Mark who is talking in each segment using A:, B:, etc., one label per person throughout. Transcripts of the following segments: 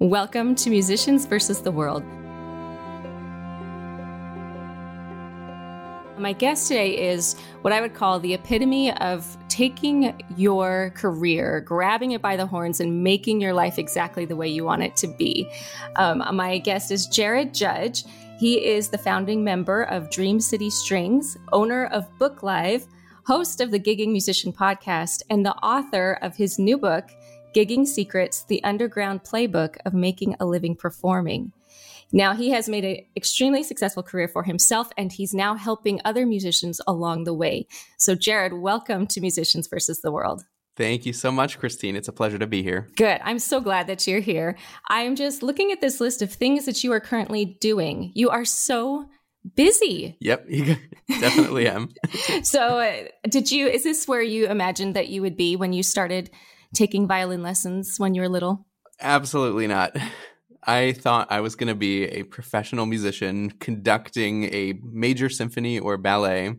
A: Welcome to Musicians versus the World. My guest today is what I would call the epitome of taking your career, grabbing it by the horns, and making your life exactly the way you want it to be. Um, my guest is Jared Judge. He is the founding member of Dream City Strings, owner of Book Live, host of the Gigging Musician podcast, and the author of his new book, Gigging Secrets The Underground Playbook of Making a Living Performing. Now, he has made an extremely successful career for himself, and he's now helping other musicians along the way. So, Jared, welcome to Musicians versus the World.
B: Thank you so much, Christine. It's a pleasure to be here.
A: Good. I'm so glad that you're here. I'm just looking at this list of things that you are currently doing. You are so busy.
B: Yep, definitely am.
A: so, uh, did you, is this where you imagined that you would be when you started taking violin lessons when you were little?
B: Absolutely not. I thought I was going to be a professional musician conducting a major symphony or ballet.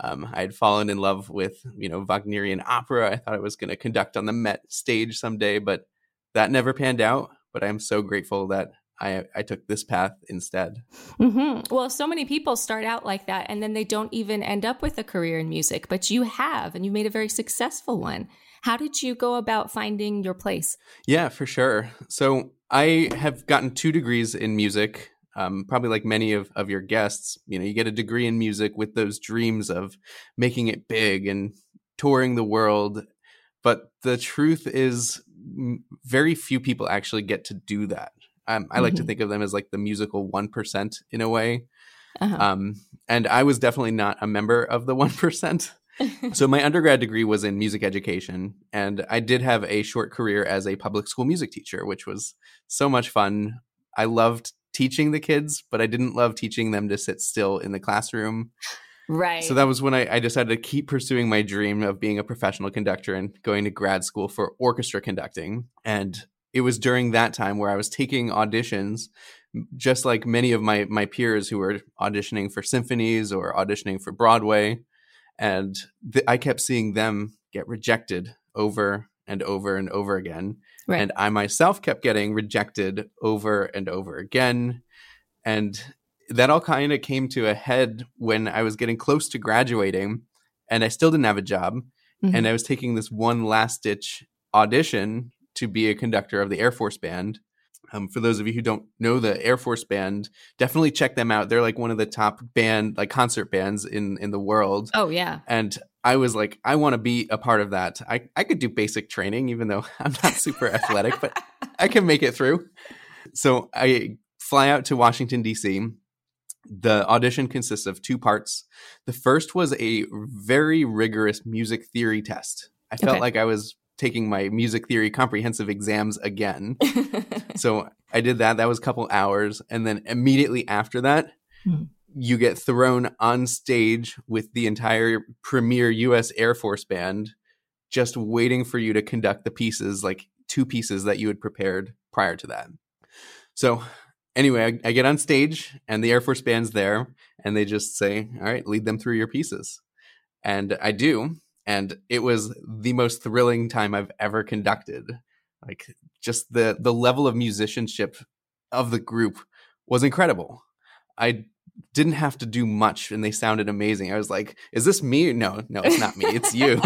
B: Um, I had fallen in love with, you know, Wagnerian opera. I thought I was going to conduct on the Met stage someday, but that never panned out. But I'm so grateful that I, I took this path instead.
A: Mm-hmm. Well, so many people start out like that and then they don't even end up with a career in music, but you have, and you made a very successful one. How did you go about finding your place?
B: Yeah, for sure. So I have gotten two degrees in music. Um, probably like many of, of your guests, you know, you get a degree in music with those dreams of making it big and touring the world. But the truth is, very few people actually get to do that. Um, I like mm-hmm. to think of them as like the musical 1% in a way. Uh-huh. Um, and I was definitely not a member of the 1% so my undergrad degree was in music education and i did have a short career as a public school music teacher which was so much fun. I loved teaching the kids but i didn't love teaching them to sit still in the classroom.
A: Right.
B: so that was when I, I decided to keep pursuing my dream of being a professional conductor and going to grad school for orchestra conducting. And it was during that time where i was taking auditions just like many of my my peers who were auditioning for symphonies or auditioning for broadway and th- I kept seeing them get rejected over and over and over again. Right. And I myself kept getting rejected over and over again. And that all kind of came to a head when I was getting close to graduating and I still didn't have a job. Mm-hmm. And I was taking this one last ditch audition to be a conductor of the Air Force Band. Um, for those of you who don't know the Air Force Band, definitely check them out. They're like one of the top band, like concert bands in in the world.
A: Oh yeah.
B: And I was like, I want to be a part of that. I I could do basic training, even though I'm not super athletic, but I can make it through. So I fly out to Washington D.C. The audition consists of two parts. The first was a very rigorous music theory test. I felt okay. like I was taking my music theory comprehensive exams again. so I did that. That was a couple hours. And then immediately after that, mm-hmm. you get thrown on stage with the entire premier US Air Force Band just waiting for you to conduct the pieces, like two pieces that you had prepared prior to that. So anyway, I, I get on stage and the Air Force Band's there and they just say, all right, lead them through your pieces. And I do and it was the most thrilling time I've ever conducted. Like just the the level of musicianship of the group was incredible. I didn't have to do much and they sounded amazing. I was like, is this me? No, no, it's not me. It's you.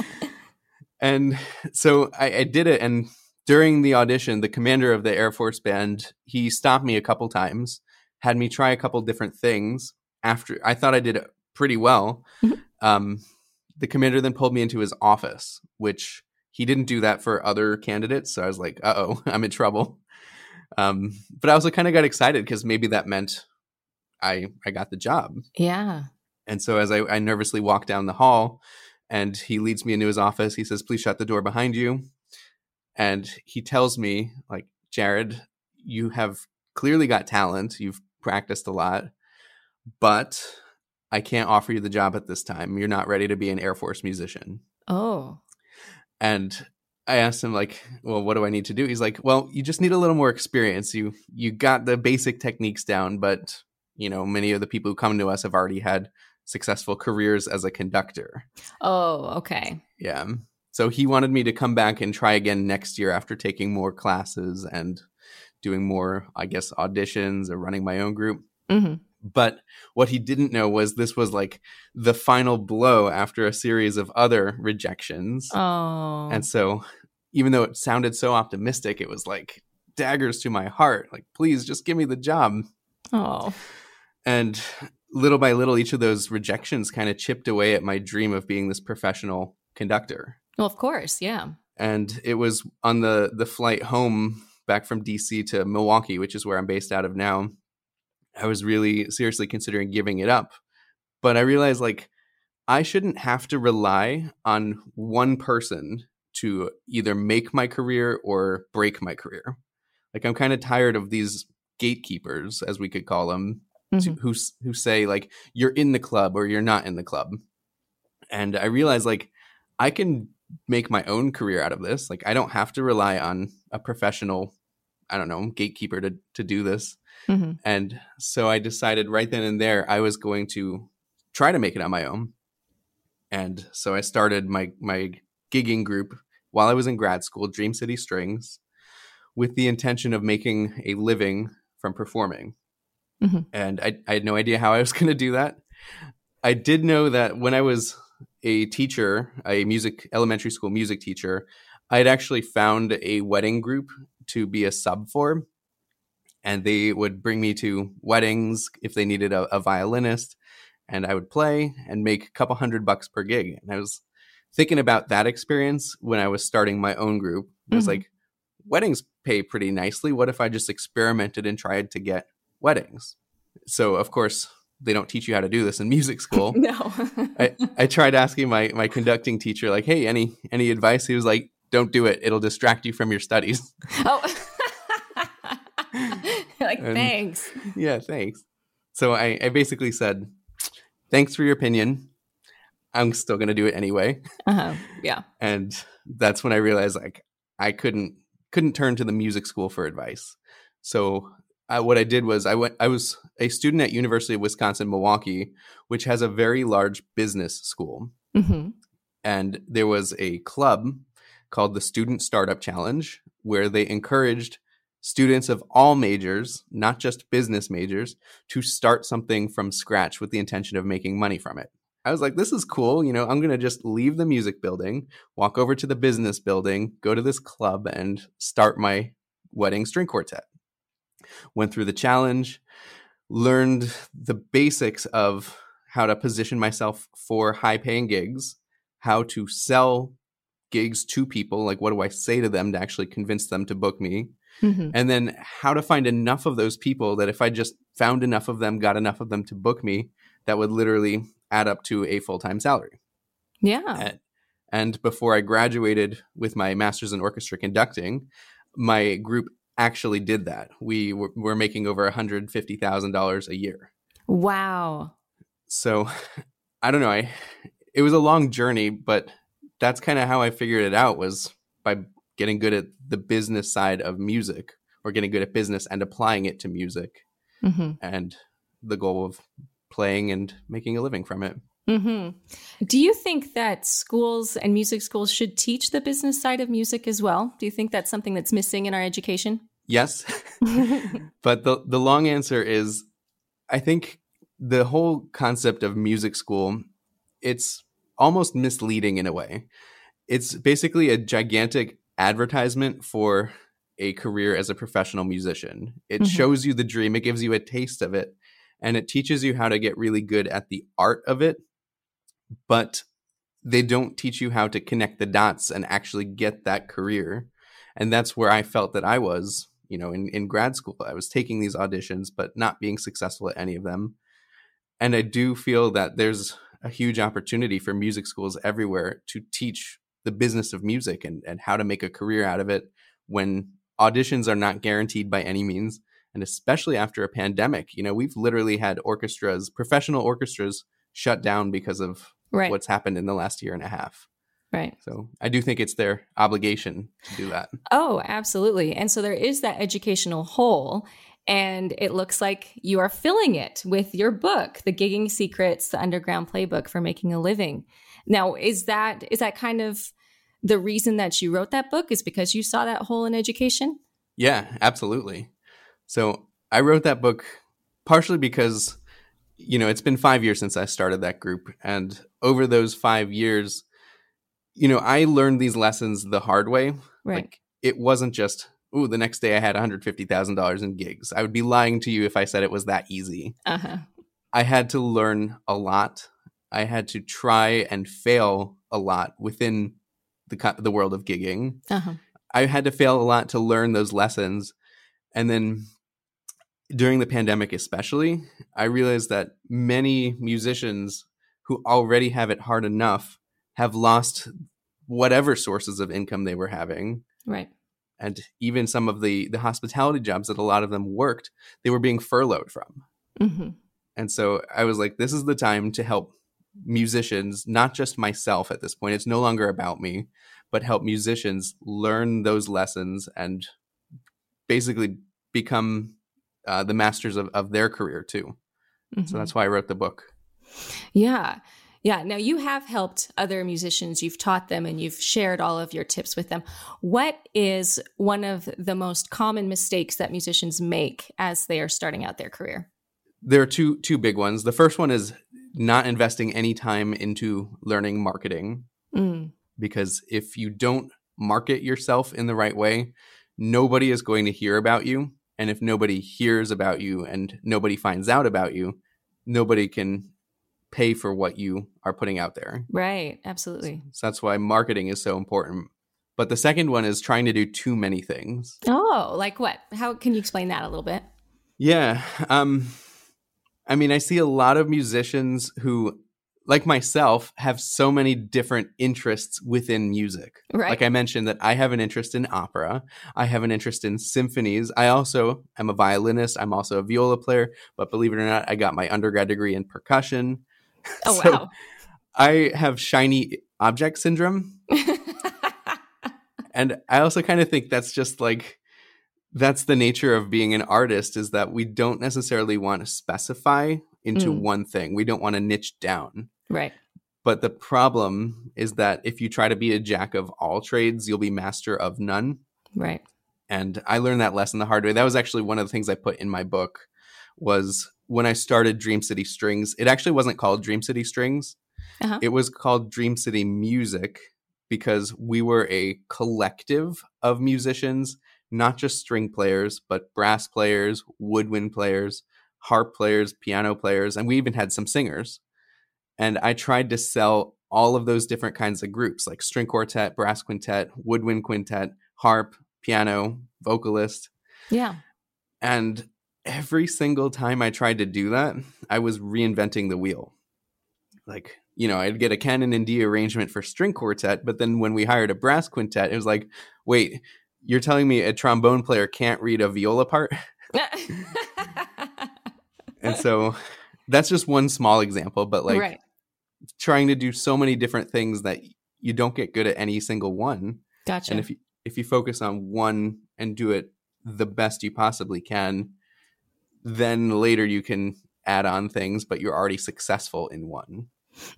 B: and so I, I, did it. And during the audition, the commander of the Air Force Band, he stopped me a couple times, had me try a couple different things after I thought I did it pretty well. Mm-hmm. Um, the commander then pulled me into his office, which he didn't do that for other candidates. So I was like, uh oh, I'm in trouble. Um, but I also kind of got excited because maybe that meant I I got the job.
A: Yeah.
B: And so as I, I nervously walk down the hall and he leads me into his office, he says, please shut the door behind you. And he tells me, like, Jared, you have clearly got talent. You've practiced a lot, but I can't offer you the job at this time. You're not ready to be an Air Force musician.
A: Oh.
B: And I asked him like, "Well, what do I need to do?" He's like, "Well, you just need a little more experience. You you got the basic techniques down, but you know, many of the people who come to us have already had successful careers as a conductor."
A: Oh, okay.
B: Yeah. So he wanted me to come back and try again next year after taking more classes and doing more, I guess, auditions or running my own group. Mm-hmm. But what he didn't know was this was like the final blow after a series of other rejections.
A: Oh.
B: And so, even though it sounded so optimistic, it was like daggers to my heart. Like, please just give me the job.
A: Oh.
B: And little by little, each of those rejections kind of chipped away at my dream of being this professional conductor.
A: Well, of course, yeah.
B: And it was on the the flight home back from DC to Milwaukee, which is where I'm based out of now. I was really seriously considering giving it up. But I realized like I shouldn't have to rely on one person to either make my career or break my career. Like I'm kind of tired of these gatekeepers, as we could call them, mm-hmm. to, who who say like you're in the club or you're not in the club. And I realized like I can make my own career out of this. Like I don't have to rely on a professional, I don't know, gatekeeper to to do this. Mm-hmm. And so I decided right then and there I was going to try to make it on my own. And so I started my my gigging group while I was in grad school, Dream City Strings, with the intention of making a living from performing. Mm-hmm. And I, I had no idea how I was going to do that. I did know that when I was a teacher, a music elementary school music teacher, I had actually found a wedding group to be a sub for and they would bring me to weddings if they needed a, a violinist and I would play and make a couple hundred bucks per gig. And I was thinking about that experience when I was starting my own group. I was mm-hmm. like, weddings pay pretty nicely. What if I just experimented and tried to get weddings? So, of course, they don't teach you how to do this in music school.
A: no.
B: I, I tried asking my, my conducting teacher, like, hey, any any advice? He was like, don't do it. It'll distract you from your studies.
A: Oh. like, and, thanks.
B: Yeah, thanks. So I, I basically said, thanks for your opinion. I'm still going to do it anyway.
A: Uh-huh. Yeah.
B: and that's when I realized like I couldn't couldn't turn to the music school for advice. So I, what I did was I went. I was a student at University of Wisconsin Milwaukee, which has a very large business school, mm-hmm. and there was a club called the Student Startup Challenge where they encouraged students of all majors, not just business majors, to start something from scratch with the intention of making money from it. I was like, this is cool. You know, I'm going to just leave the music building, walk over to the business building, go to this club, and start my wedding string quartet. Went through the challenge, learned the basics of how to position myself for high paying gigs, how to sell gigs to people. Like, what do I say to them to actually convince them to book me? Mm-hmm. And then how to find enough of those people that if I just found enough of them, got enough of them to book me, that would literally add up to a full time salary.
A: Yeah.
B: And, and before I graduated with my master's in orchestra conducting, my group actually did that. We were, were making over $150,000 a year.
A: Wow.
B: So I don't know. I, it was a long journey, but that's kind of how I figured it out was by getting good at the business side of music or getting good at business and applying it to music mm-hmm. and the goal of playing and making a living from it.
A: Mm-hmm. Do you think that schools and music schools should teach the business side of music as well? Do you think that's something that's missing in our education?
B: Yes. but the, the long answer is I think the whole concept of music school, it's almost misleading in a way. It's basically a gigantic advertisement for a career as a professional musician. It mm-hmm. shows you the dream, it gives you a taste of it, and it teaches you how to get really good at the art of it. But they don't teach you how to connect the dots and actually get that career. And that's where I felt that I was, you know, in, in grad school. I was taking these auditions, but not being successful at any of them. And I do feel that there's a huge opportunity for music schools everywhere to teach the business of music and, and how to make a career out of it when auditions are not guaranteed by any means. And especially after a pandemic, you know, we've literally had orchestras, professional orchestras, shut down because of right. what's happened in the last year and a half.
A: Right.
B: So I do think it's their obligation to do that.
A: Oh, absolutely. And so there is that educational hole. And it looks like you are filling it with your book, The Gigging Secrets, the Underground Playbook for Making a Living. Now, is that is that kind of the reason that you wrote that book is because you saw that hole in education?
B: Yeah, absolutely. So I wrote that book partially because, you know, it's been five years since I started that group. And over those five years, you know, I learned these lessons the hard way.
A: Right.
B: Like, it wasn't just, ooh, the next day I had $150,000 in gigs. I would be lying to you if I said it was that easy.
A: Uh-huh.
B: I had to learn a lot. I had to try and fail a lot within the the world of gigging.
A: Uh-huh.
B: I had to fail a lot to learn those lessons. And then during the pandemic, especially, I realized that many musicians who already have it hard enough have lost whatever sources of income they were having.
A: Right.
B: And even some of the, the hospitality jobs that a lot of them worked, they were being furloughed from.
A: Mm-hmm.
B: And so I was like, this is the time to help musicians, not just myself at this point. It's no longer about me, but help musicians learn those lessons and basically become uh, the masters of, of their career too. Mm-hmm. So that's why I wrote the book.
A: Yeah. Yeah. Now you have helped other musicians, you've taught them, and you've shared all of your tips with them. What is one of the most common mistakes that musicians make as they are starting out their career?
B: There are two two big ones. The first one is not investing any time into learning marketing.
A: Mm.
B: Because if you don't market yourself in the right way, nobody is going to hear about you. And if nobody hears about you and nobody finds out about you, nobody can pay for what you are putting out there.
A: Right. Absolutely.
B: So that's why marketing is so important. But the second one is trying to do too many things.
A: Oh, like what? How can you explain that a little bit?
B: Yeah. Um, I mean, I see a lot of musicians who like myself, have so many different interests within music.
A: Right.
B: Like I mentioned, that I have an interest in opera. I have an interest in symphonies. I also am a violinist. I'm also a viola player. But believe it or not, I got my undergrad degree in percussion.
A: Oh, so wow.
B: I have shiny object syndrome. and I also kind of think that's just like, that's the nature of being an artist is that we don't necessarily want to specify into mm. one thing. We don't want to niche down.
A: Right.
B: But the problem is that if you try to be a jack of all trades, you'll be master of none.
A: Right.
B: And I learned that lesson the hard way. That was actually one of the things I put in my book was when I started Dream City Strings. It actually wasn't called Dream City Strings. Uh-huh. It was called Dream City Music because we were a collective of musicians, not just string players, but brass players, woodwind players, harp players, piano players, and we even had some singers and I tried to sell all of those different kinds of groups like string quartet, brass quintet, woodwind quintet, harp, piano, vocalist.
A: Yeah.
B: And every single time I tried to do that, I was reinventing the wheel. Like, you know, I'd get a canon in D arrangement for string quartet, but then when we hired a brass quintet, it was like, wait, you're telling me a trombone player can't read a viola part? and so that's just one small example, but like
A: right
B: trying to do so many different things that you don't get good at any single one.
A: Gotcha.
B: And if you if you focus on one and do it the best you possibly can, then later you can add on things, but you're already successful in one.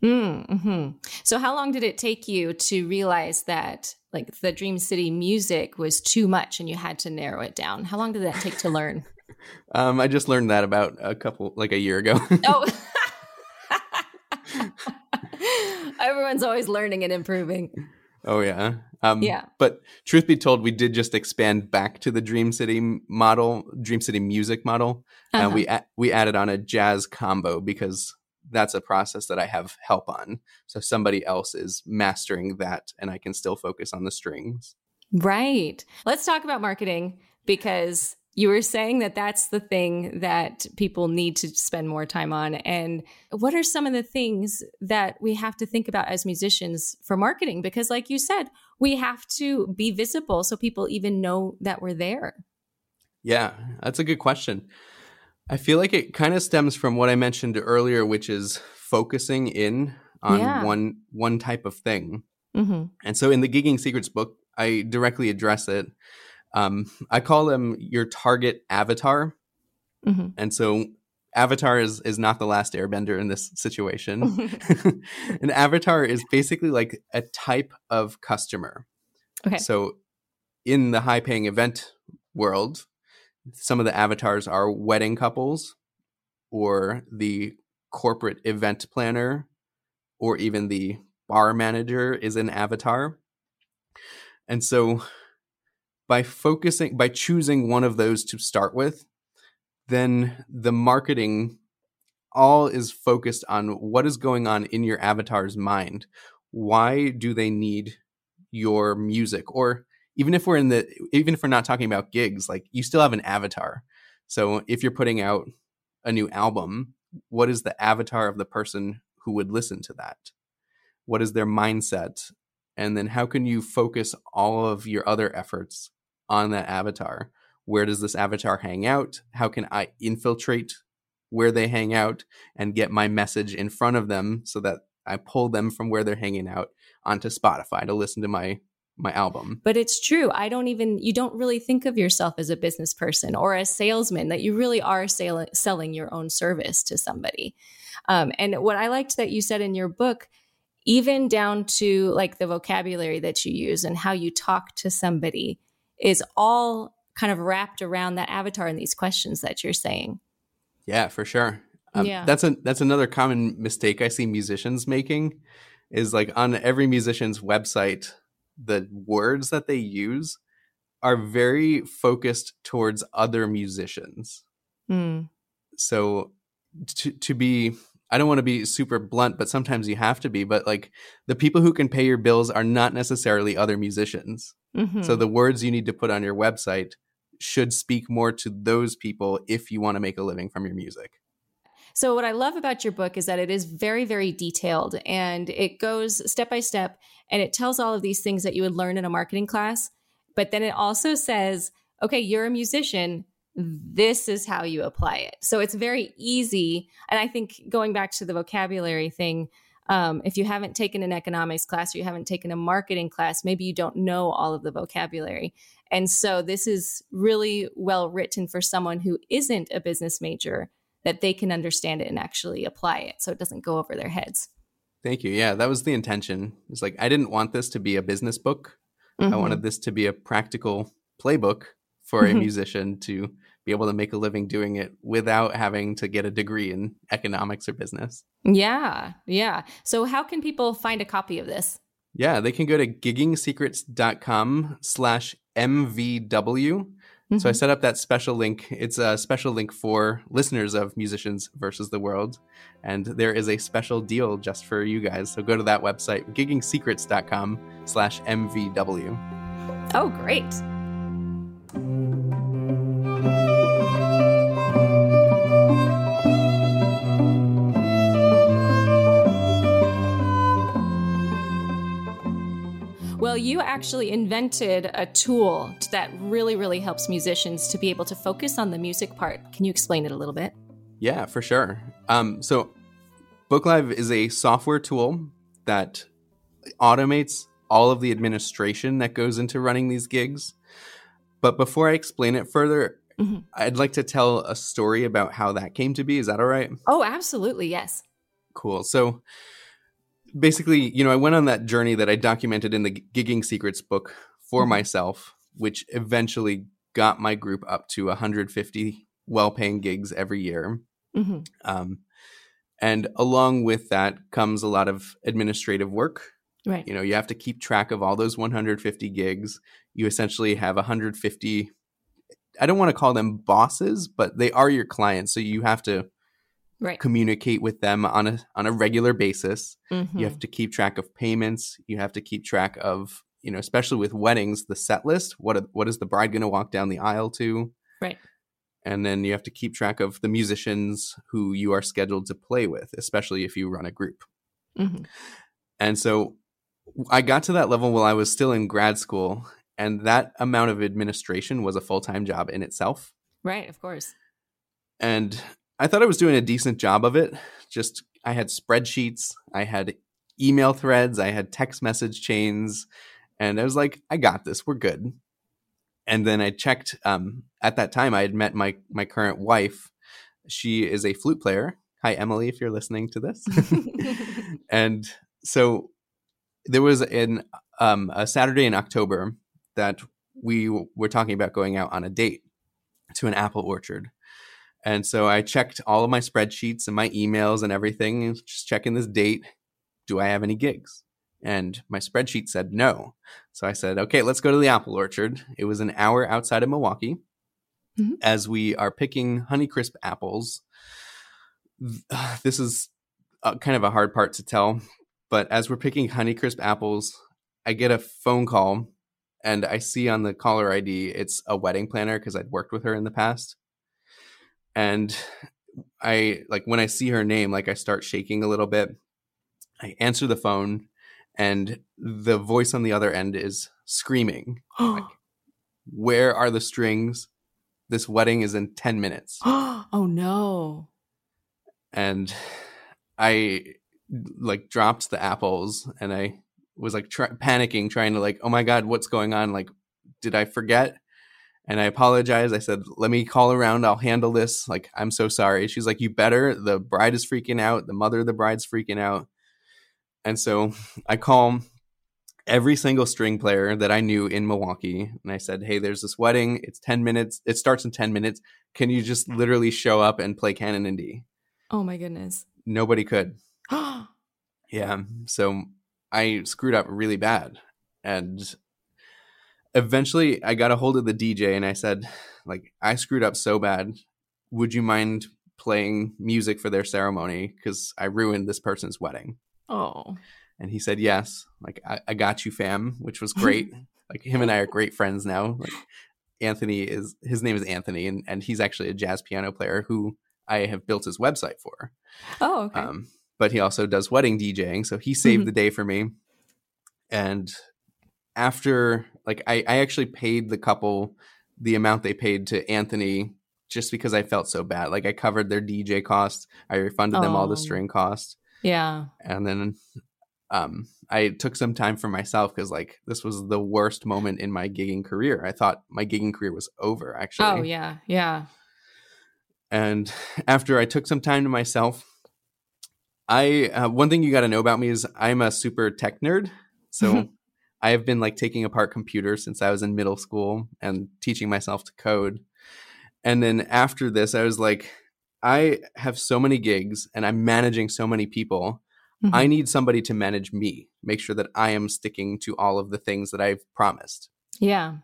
A: Mm-hmm. So, how long did it take you to realize that, like, the Dream City music was too much and you had to narrow it down? How long did that take to learn?
B: um, I just learned that about a couple, like a year ago.
A: oh. Everyone's always learning and improving.
B: Oh yeah. Um,
A: yeah.
B: But truth be told, we did just expand back to the Dream City model, Dream City music model, uh-huh. and we a- we added on a jazz combo because that's a process that I have help on. So somebody else is mastering that, and I can still focus on the strings.
A: Right. Let's talk about marketing because you were saying that that's the thing that people need to spend more time on. And what are some of the things that we have to think about as musicians for marketing? Because, like you said, we have to be visible so people even know that we're there.
B: Yeah, that's a good question. I feel like it kind of stems from what I mentioned earlier, which is focusing in on yeah. one one type of thing.
A: Mm-hmm.
B: And so, in the Gigging Secrets book, I directly address it um, I call them your target avatar.
A: Mm-hmm.
B: And so Avatar is is not the last airbender in this situation. An avatar is basically like a type of customer.
A: Okay.
B: So in the high paying event world, some of the avatars are wedding couples or the corporate event planner or even the bar manager is an avatar. And so by focusing by choosing one of those to start with, then the marketing all is focused on what is going on in your avatar's mind. Why do they need your music? Or even if we're in the even if we're not talking about gigs, like you still have an avatar. So if you're putting out a new album, what is the avatar of the person who would listen to that? What is their mindset? And then how can you focus all of your other efforts on that avatar? Where does this avatar hang out? How can I infiltrate where they hang out and get my message in front of them so that I pull them from where they're hanging out onto Spotify to listen to my my album.
A: But it's true. I don't even you don't really think of yourself as a business person or a salesman that you really are sale, selling your own service to somebody. Um, and what I liked that you said in your book, even down to like the vocabulary that you use and how you talk to somebody, is all kind of wrapped around that avatar and these questions that you're saying.
B: Yeah, for sure. Um, yeah. That's a that's another common mistake I see musicians making is like on every musician's website, the words that they use are very focused towards other musicians.
A: Mm.
B: So to to be I don't want to be super blunt, but sometimes you have to be. But like the people who can pay your bills are not necessarily other musicians. Mm-hmm. So the words you need to put on your website should speak more to those people if you want to make a living from your music.
A: So, what I love about your book is that it is very, very detailed and it goes step by step and it tells all of these things that you would learn in a marketing class. But then it also says, okay, you're a musician. This is how you apply it. So, it's very easy. And I think going back to the vocabulary thing, um, if you haven't taken an economics class or you haven't taken a marketing class, maybe you don't know all of the vocabulary. And so this is really well written for someone who isn't a business major that they can understand it and actually apply it so it doesn't go over their heads.
B: Thank you. Yeah, that was the intention. It's like I didn't want this to be a business book. Mm-hmm. I wanted this to be a practical playbook for a mm-hmm. musician to be able to make a living doing it without having to get a degree in economics or business.
A: Yeah, yeah. So how can people find a copy of this?
B: Yeah, they can go to giggingsecrets.com slash MVW. Mm-hmm. So I mm-hmm. set up that special link. It's a special link for listeners of Musicians versus the World. And there is a special deal just for you guys. So go to that website, giggingsecrets.com slash MVW.
A: Oh, great. Actually invented a tool that really, really helps musicians to be able to focus on the music part. Can you explain it a little bit?
B: Yeah, for sure. Um, so, BookLive is a software tool that automates all of the administration that goes into running these gigs. But before I explain it further, mm-hmm. I'd like to tell a story about how that came to be. Is that all right?
A: Oh, absolutely. Yes.
B: Cool. So, basically, you know, I went on that journey that I documented in the Gigging Secrets book for mm-hmm. myself, which eventually got my group up to 150 well paying gigs every year. Mm-hmm. Um, and along with that comes a lot of administrative work.
A: Right.
B: You know, you have to keep track of all those 150 gigs. You essentially have 150 I don't want to call them bosses, but they are your clients, so you have to
A: right.
B: communicate with them on a on a regular basis. Mm-hmm. You have to keep track of payments. You have to keep track of you know, especially with weddings, the set list. What what is the bride going to walk down the aisle to?
A: Right.
B: And then you have to keep track of the musicians who you are scheduled to play with, especially if you run a group. Mm-hmm. And so I got to that level while I was still in grad school, and that amount of administration was a full time job in itself.
A: Right, of course.
B: And I thought I was doing a decent job of it. Just I had spreadsheets, I had email threads, I had text message chains, and I was like, I got this. We're good. And then I checked. Um, at that time, I had met my my current wife. she is a flute player. Hi, Emily, if you're listening to this. and so there was an um, a Saturday in October that we were talking about going out on a date to an apple orchard. And so I checked all of my spreadsheets and my emails and everything, just checking this date. Do I have any gigs? And my spreadsheet said no. So I said, okay, let's go to the apple orchard. It was an hour outside of Milwaukee. Mm-hmm. As we are picking Honeycrisp apples, this is uh, kind of a hard part to tell, but as we're picking Honeycrisp apples, I get a phone call and I see on the caller ID it's a wedding planner because I'd worked with her in the past. And I like when I see her name, like I start shaking a little bit. I answer the phone and the voice on the other end is screaming like, where are the strings? This wedding is in 10 minutes.
A: Oh no.
B: And i like dropped the apples and i was like try- panicking trying to like oh my god what's going on? Like did i forget and i apologized i said let me call around i'll handle this like i'm so sorry she's like you better the bride is freaking out the mother of the bride's freaking out and so I call every single string player that I knew in Milwaukee and I said, Hey, there's this wedding. It's 10 minutes. It starts in 10 minutes. Can you just literally show up and play canon in D?
A: Oh my goodness.
B: Nobody could. yeah. So I screwed up really bad. And eventually I got a hold of the DJ and I said, like, I screwed up so bad. Would you mind playing music for their ceremony? Because I ruined this person's wedding.
A: Oh.
B: And he said yes. Like I, I got you, fam, which was great. like him and I are great friends now. Like Anthony is his name is Anthony, and and he's actually a jazz piano player who I have built his website for.
A: Oh, okay. Um,
B: but he also does wedding DJing, so he saved mm-hmm. the day for me. And after, like, I, I actually paid the couple the amount they paid to Anthony just because I felt so bad. Like, I covered their DJ costs, I refunded oh. them all the string costs.
A: Yeah.
B: And then um, I took some time for myself because like this was the worst moment in my gigging career. I thought my gigging career was over actually.
A: Oh yeah, yeah.
B: And after I took some time to myself, I uh, one thing you got to know about me is I'm a super tech nerd. So I have been like taking apart computers since I was in middle school and teaching myself to code. And then after this, I was like, I have so many gigs and I'm managing so many people. Mm-hmm. I need somebody to manage me, make sure that I am sticking to all of the things that I've promised.
A: Yeah.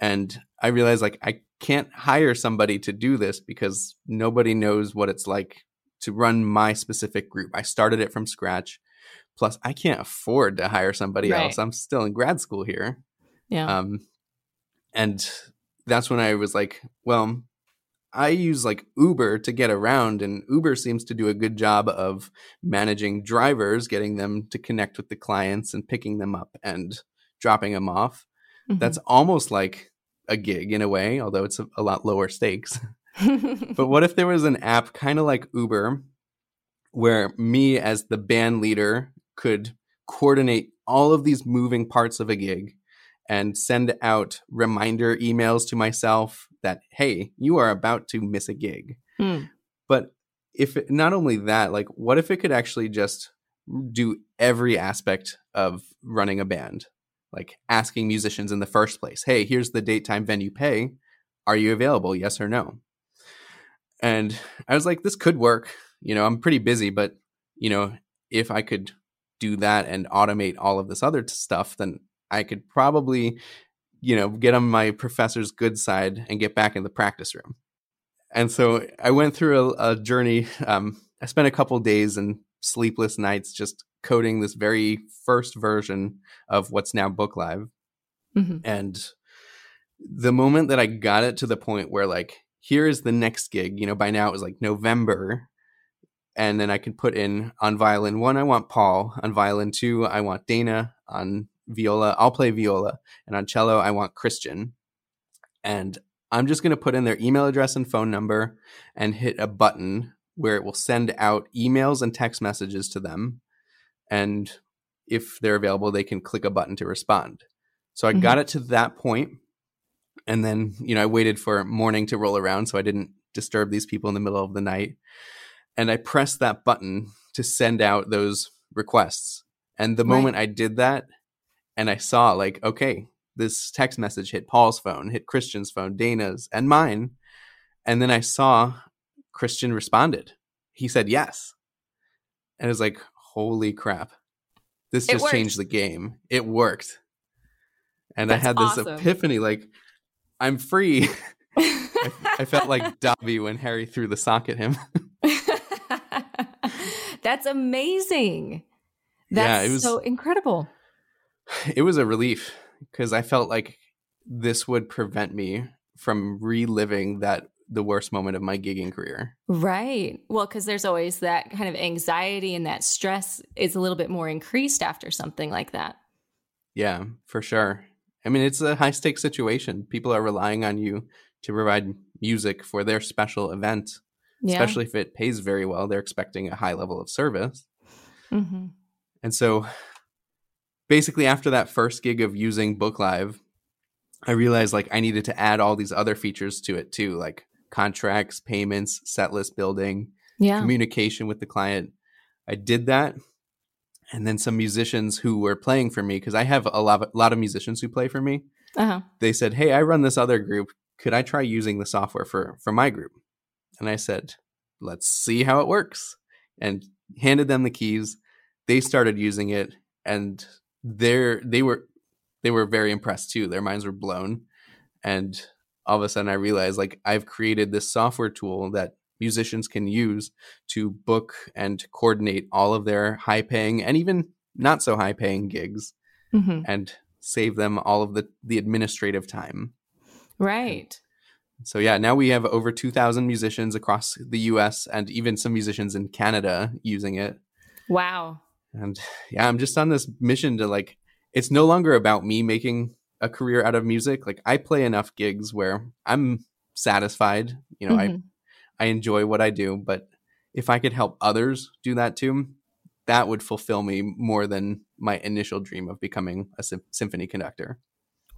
B: And I realized like I can't hire somebody to do this because nobody knows what it's like to run my specific group. I started it from scratch. Plus, I can't afford to hire somebody right. else. I'm still in grad school here.
A: Yeah. Um,
B: and that's when I was like, well, I use like Uber to get around, and Uber seems to do a good job of managing drivers, getting them to connect with the clients and picking them up and dropping them off. Mm-hmm. That's almost like a gig in a way, although it's a, a lot lower stakes. but what if there was an app kind of like Uber where me as the band leader could coordinate all of these moving parts of a gig and send out reminder emails to myself that hey you are about to miss a gig. Mm. but if it, not only that like what if it could actually just do every aspect of running a band? Like asking musicians in the first place hey here's the date time venue pay. Are you available? Yes or no? And i was like this could work. You know i'm pretty busy but you know if i could do that and automate all of this other stuff then I could probably, you know, get on my professor's good side and get back in the practice room. And so I went through a, a journey. Um, I spent a couple days and sleepless nights just coding this very first version of what's now Book Live. Mm-hmm. And the moment that I got it to the point where, like, here is the next gig, you know, by now it was like November. And then I can put in on violin one, I want Paul. On violin two, I want Dana. On viola, I'll play viola. And on cello, I want Christian. And I'm just going to put in their email address and phone number and hit a button where it will send out emails and text messages to them. And if they're available, they can click a button to respond. So I mm-hmm. got it to that point, And then, you know, I waited for morning to roll around so I didn't disturb these people in the middle of the night. And I pressed that button to send out those requests. And the right. moment I did that and I saw, like, okay, this text message hit Paul's phone, hit Christian's phone, Dana's, and mine. And then I saw Christian responded. He said yes. And it was like, holy crap. This just changed the game. It worked. And That's I had this awesome. epiphany like, I'm free. I, I, felt like Dobby when Harry threw the sock at him.
A: That's amazing. That's yeah, it was, so incredible.
B: It was a relief because I felt like this would prevent me from reliving that the worst moment of my gigging career.
A: Right. Well, because there's always that kind of anxiety and that stress is a little bit more increased after something like that.
B: Yeah, for sure. I mean, it's a high stakes situation. People are relying on you to provide music for their special event, yeah. especially if it pays very well. They're expecting a high level of service. Mm-hmm. And so basically, after that first gig of using Book Live, I realized like I needed to add all these other features to it too, like contracts, payments, set list building, yeah. communication with the client. I did that. And then some musicians who were playing for me, because I have a lot, of, a lot of musicians who play for me, uh-huh. they said, Hey, I run this other group. Could I try using the software for, for my group? And I said, Let's see how it works. And handed them the keys. They started using it and they're they were they were very impressed too. Their minds were blown. And all of a sudden I realized like I've created this software tool that musicians can use to book and coordinate all of their high paying and even not so high paying gigs mm-hmm. and save them all of the, the administrative time.
A: Right.
B: So yeah, now we have over 2000 musicians across the US and even some musicians in Canada using it.
A: Wow.
B: And yeah, I'm just on this mission to like it's no longer about me making a career out of music. Like I play enough gigs where I'm satisfied. You know, mm-hmm. I I enjoy what I do, but if I could help others do that too, that would fulfill me more than my initial dream of becoming a symphony conductor.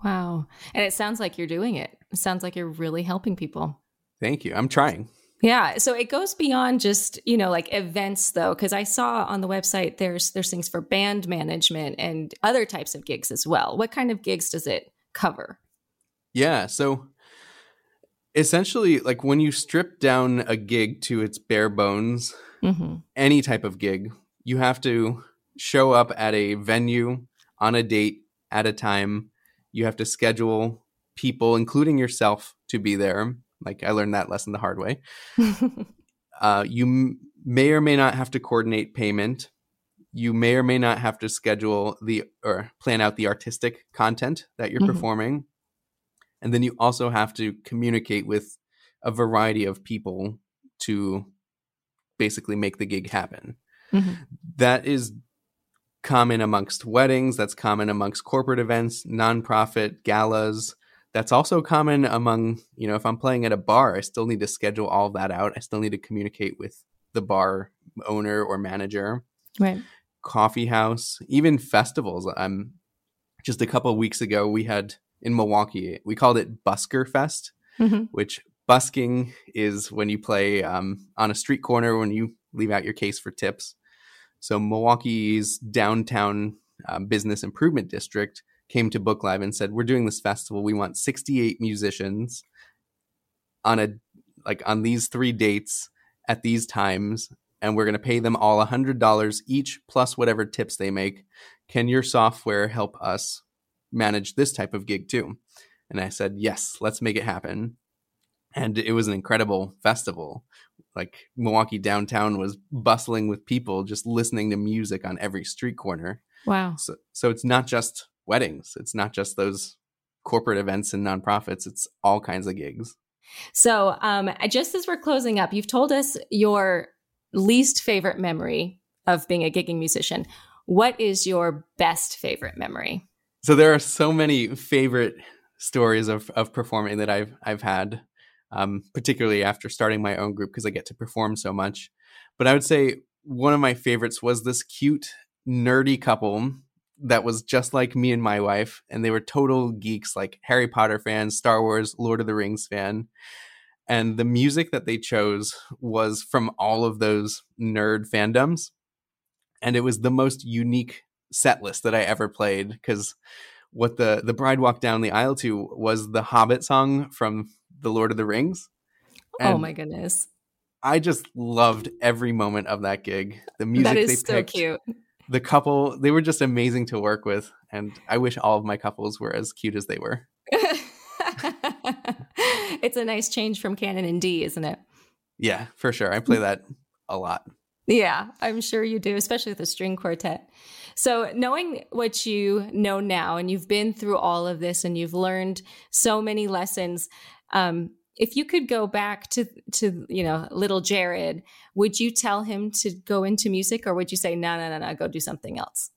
A: Wow. And it sounds like you're doing it. It sounds like you're really helping people.
B: Thank you. I'm trying.
A: Yeah, so it goes beyond just, you know, like events though cuz I saw on the website there's there's things for band management and other types of gigs as well. What kind of gigs does it cover?
B: Yeah, so essentially like when you strip down a gig to its bare bones, mm-hmm. any type of gig, you have to show up at a venue on a date at a time. You have to schedule people including yourself to be there like I learned that lesson the hard way. uh, you m- may or may not have to coordinate payment. You may or may not have to schedule the or plan out the artistic content that you're mm-hmm. performing. And then you also have to communicate with a variety of people to basically make the gig happen. Mm-hmm. That is common amongst weddings, that's common amongst corporate events, nonprofit galas, that's also common among you know if i'm playing at a bar i still need to schedule all that out. I still need to communicate with the bar owner or manager.
A: Right.
B: Coffee house even festivals. Um just a couple weeks ago we had in milwaukee we called it busker fest mm-hmm. which busking is when you play um, on a street corner when you leave out your case for tips. So milwaukee's downtown um, business improvement district came to Book Live and said, "We're doing this festival. We want 68 musicians on a like on these three dates at these times, and we're going to pay them all $100 each plus whatever tips they make. Can your software help us manage this type of gig too?" And I said, "Yes, let's make it happen." And it was an incredible festival. Like Milwaukee downtown was bustling with people just listening to music on every street corner.
A: Wow.
B: So so it's not just weddings. It's not just those corporate events and nonprofits, it's all kinds of gigs.
A: So, um, just as we're closing up, you've told us your least favorite memory of being a gigging musician. What is your best favorite memory?
B: So there are so many favorite stories of, of performing that I've I've had, um, particularly after starting my own group because I get to perform so much. But I would say one of my favorites was this cute nerdy couple that was just like me and my wife, and they were total geeks, like Harry Potter fans, Star Wars, Lord of the Rings fan. And the music that they chose was from all of those nerd fandoms. And it was the most unique set list that I ever played because what the the bride walked down the aisle to was the Hobbit song from The Lord of the Rings.
A: Oh and oh my goodness.
B: I just loved every moment of that gig. The music
A: that is
B: they
A: so
B: picked,
A: cute.
B: The couple, they were just amazing to work with, and I wish all of my couples were as cute as they were.
A: it's a nice change from Canon in D, isn't it?
B: Yeah, for sure. I play that a lot.
A: Yeah, I'm sure you do, especially with the string quartet. So, knowing what you know now, and you've been through all of this, and you've learned so many lessons. Um, if you could go back to to you know little Jared, would you tell him to go into music, or would you say no, no, no, no, go do something else?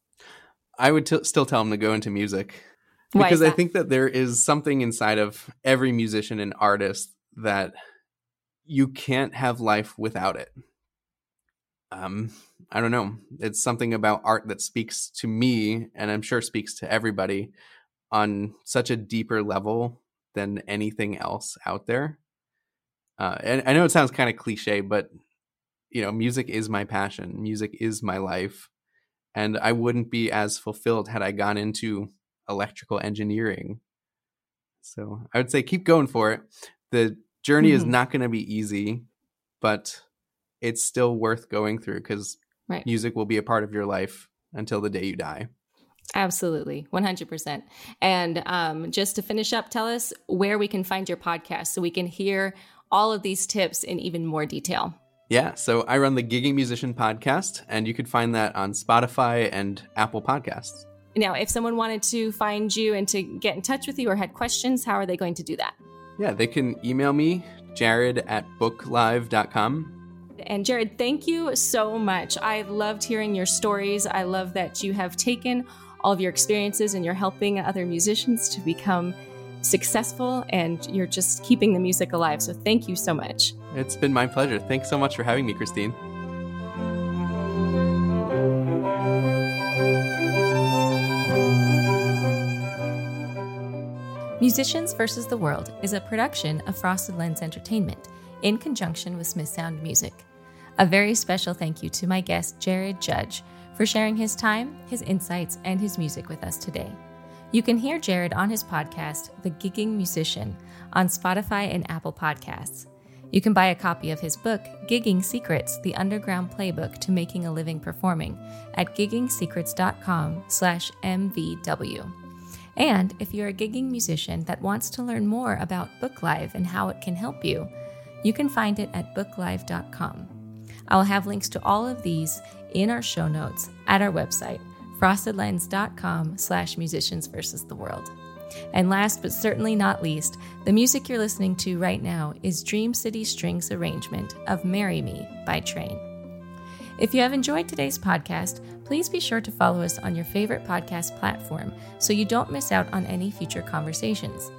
B: I would t- still tell him to go into music because I think that there is something inside of every musician and artist that you can't have life without it. Um, I don't know. It's something about art that speaks to me, and I'm sure speaks to everybody on such a deeper level than anything else out there. Uh, and I know it sounds kind of cliche, but you know, music is my passion. Music is my life, and I wouldn't be as fulfilled had I gone into electrical engineering. So I would say keep going for it. The journey mm-hmm. is not going to be easy, but it's still worth going through because right. music will be a part of your life until the day you die.
A: Absolutely, 100%. And um, just to finish up, tell us where we can find your podcast so we can hear all of these tips in even more detail.
B: Yeah, so I run the Gigging Musician podcast, and you could find that on Spotify and Apple Podcasts.
A: Now, if someone wanted to find you and to get in touch with you or had questions, how are they going to do that?
B: Yeah, they can email me, jared at booklive.com.
A: And Jared, thank you so much. I loved hearing your stories. I love that you have taken all of your experiences and you're helping other musicians to become successful and you're just keeping the music alive. So thank you so much.
B: It's been my pleasure. Thanks so much for having me, Christine.
A: Musicians versus the World is a production of Frosted Lens Entertainment in conjunction with Smith Sound Music. A very special thank you to my guest, Jared Judge, for sharing his time, his insights, and his music with us today. You can hear Jared on his podcast, The Gigging Musician, on Spotify and Apple Podcasts. You can buy a copy of his book, Gigging Secrets: The Underground Playbook to Making a Living Performing, at giggingsecrets.com/mvw. And if you're a gigging musician that wants to learn more about BookLive and how it can help you, you can find it at booklive.com. I'll have links to all of these in our show notes at our website, frostedlens.com slash musicians versus the world. And last but certainly not least, the music you're listening to right now is Dream City Strings arrangement of Marry Me by Train. If you have enjoyed today's podcast, please be sure to follow us on your favorite podcast platform so you don't miss out on any future conversations.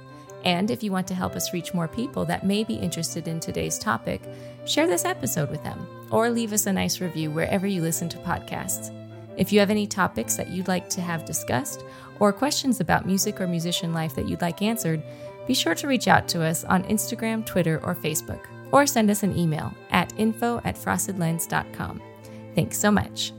A: And if you want to help us reach more people that may be interested in today's topic, share this episode with them or leave us a nice review wherever you listen to podcasts. If you have any topics that you'd like to have discussed or questions about music or musician life that you'd like answered, be sure to reach out to us on Instagram, Twitter, or Facebook, or send us an email at info at frostedlens.com. Thanks so much.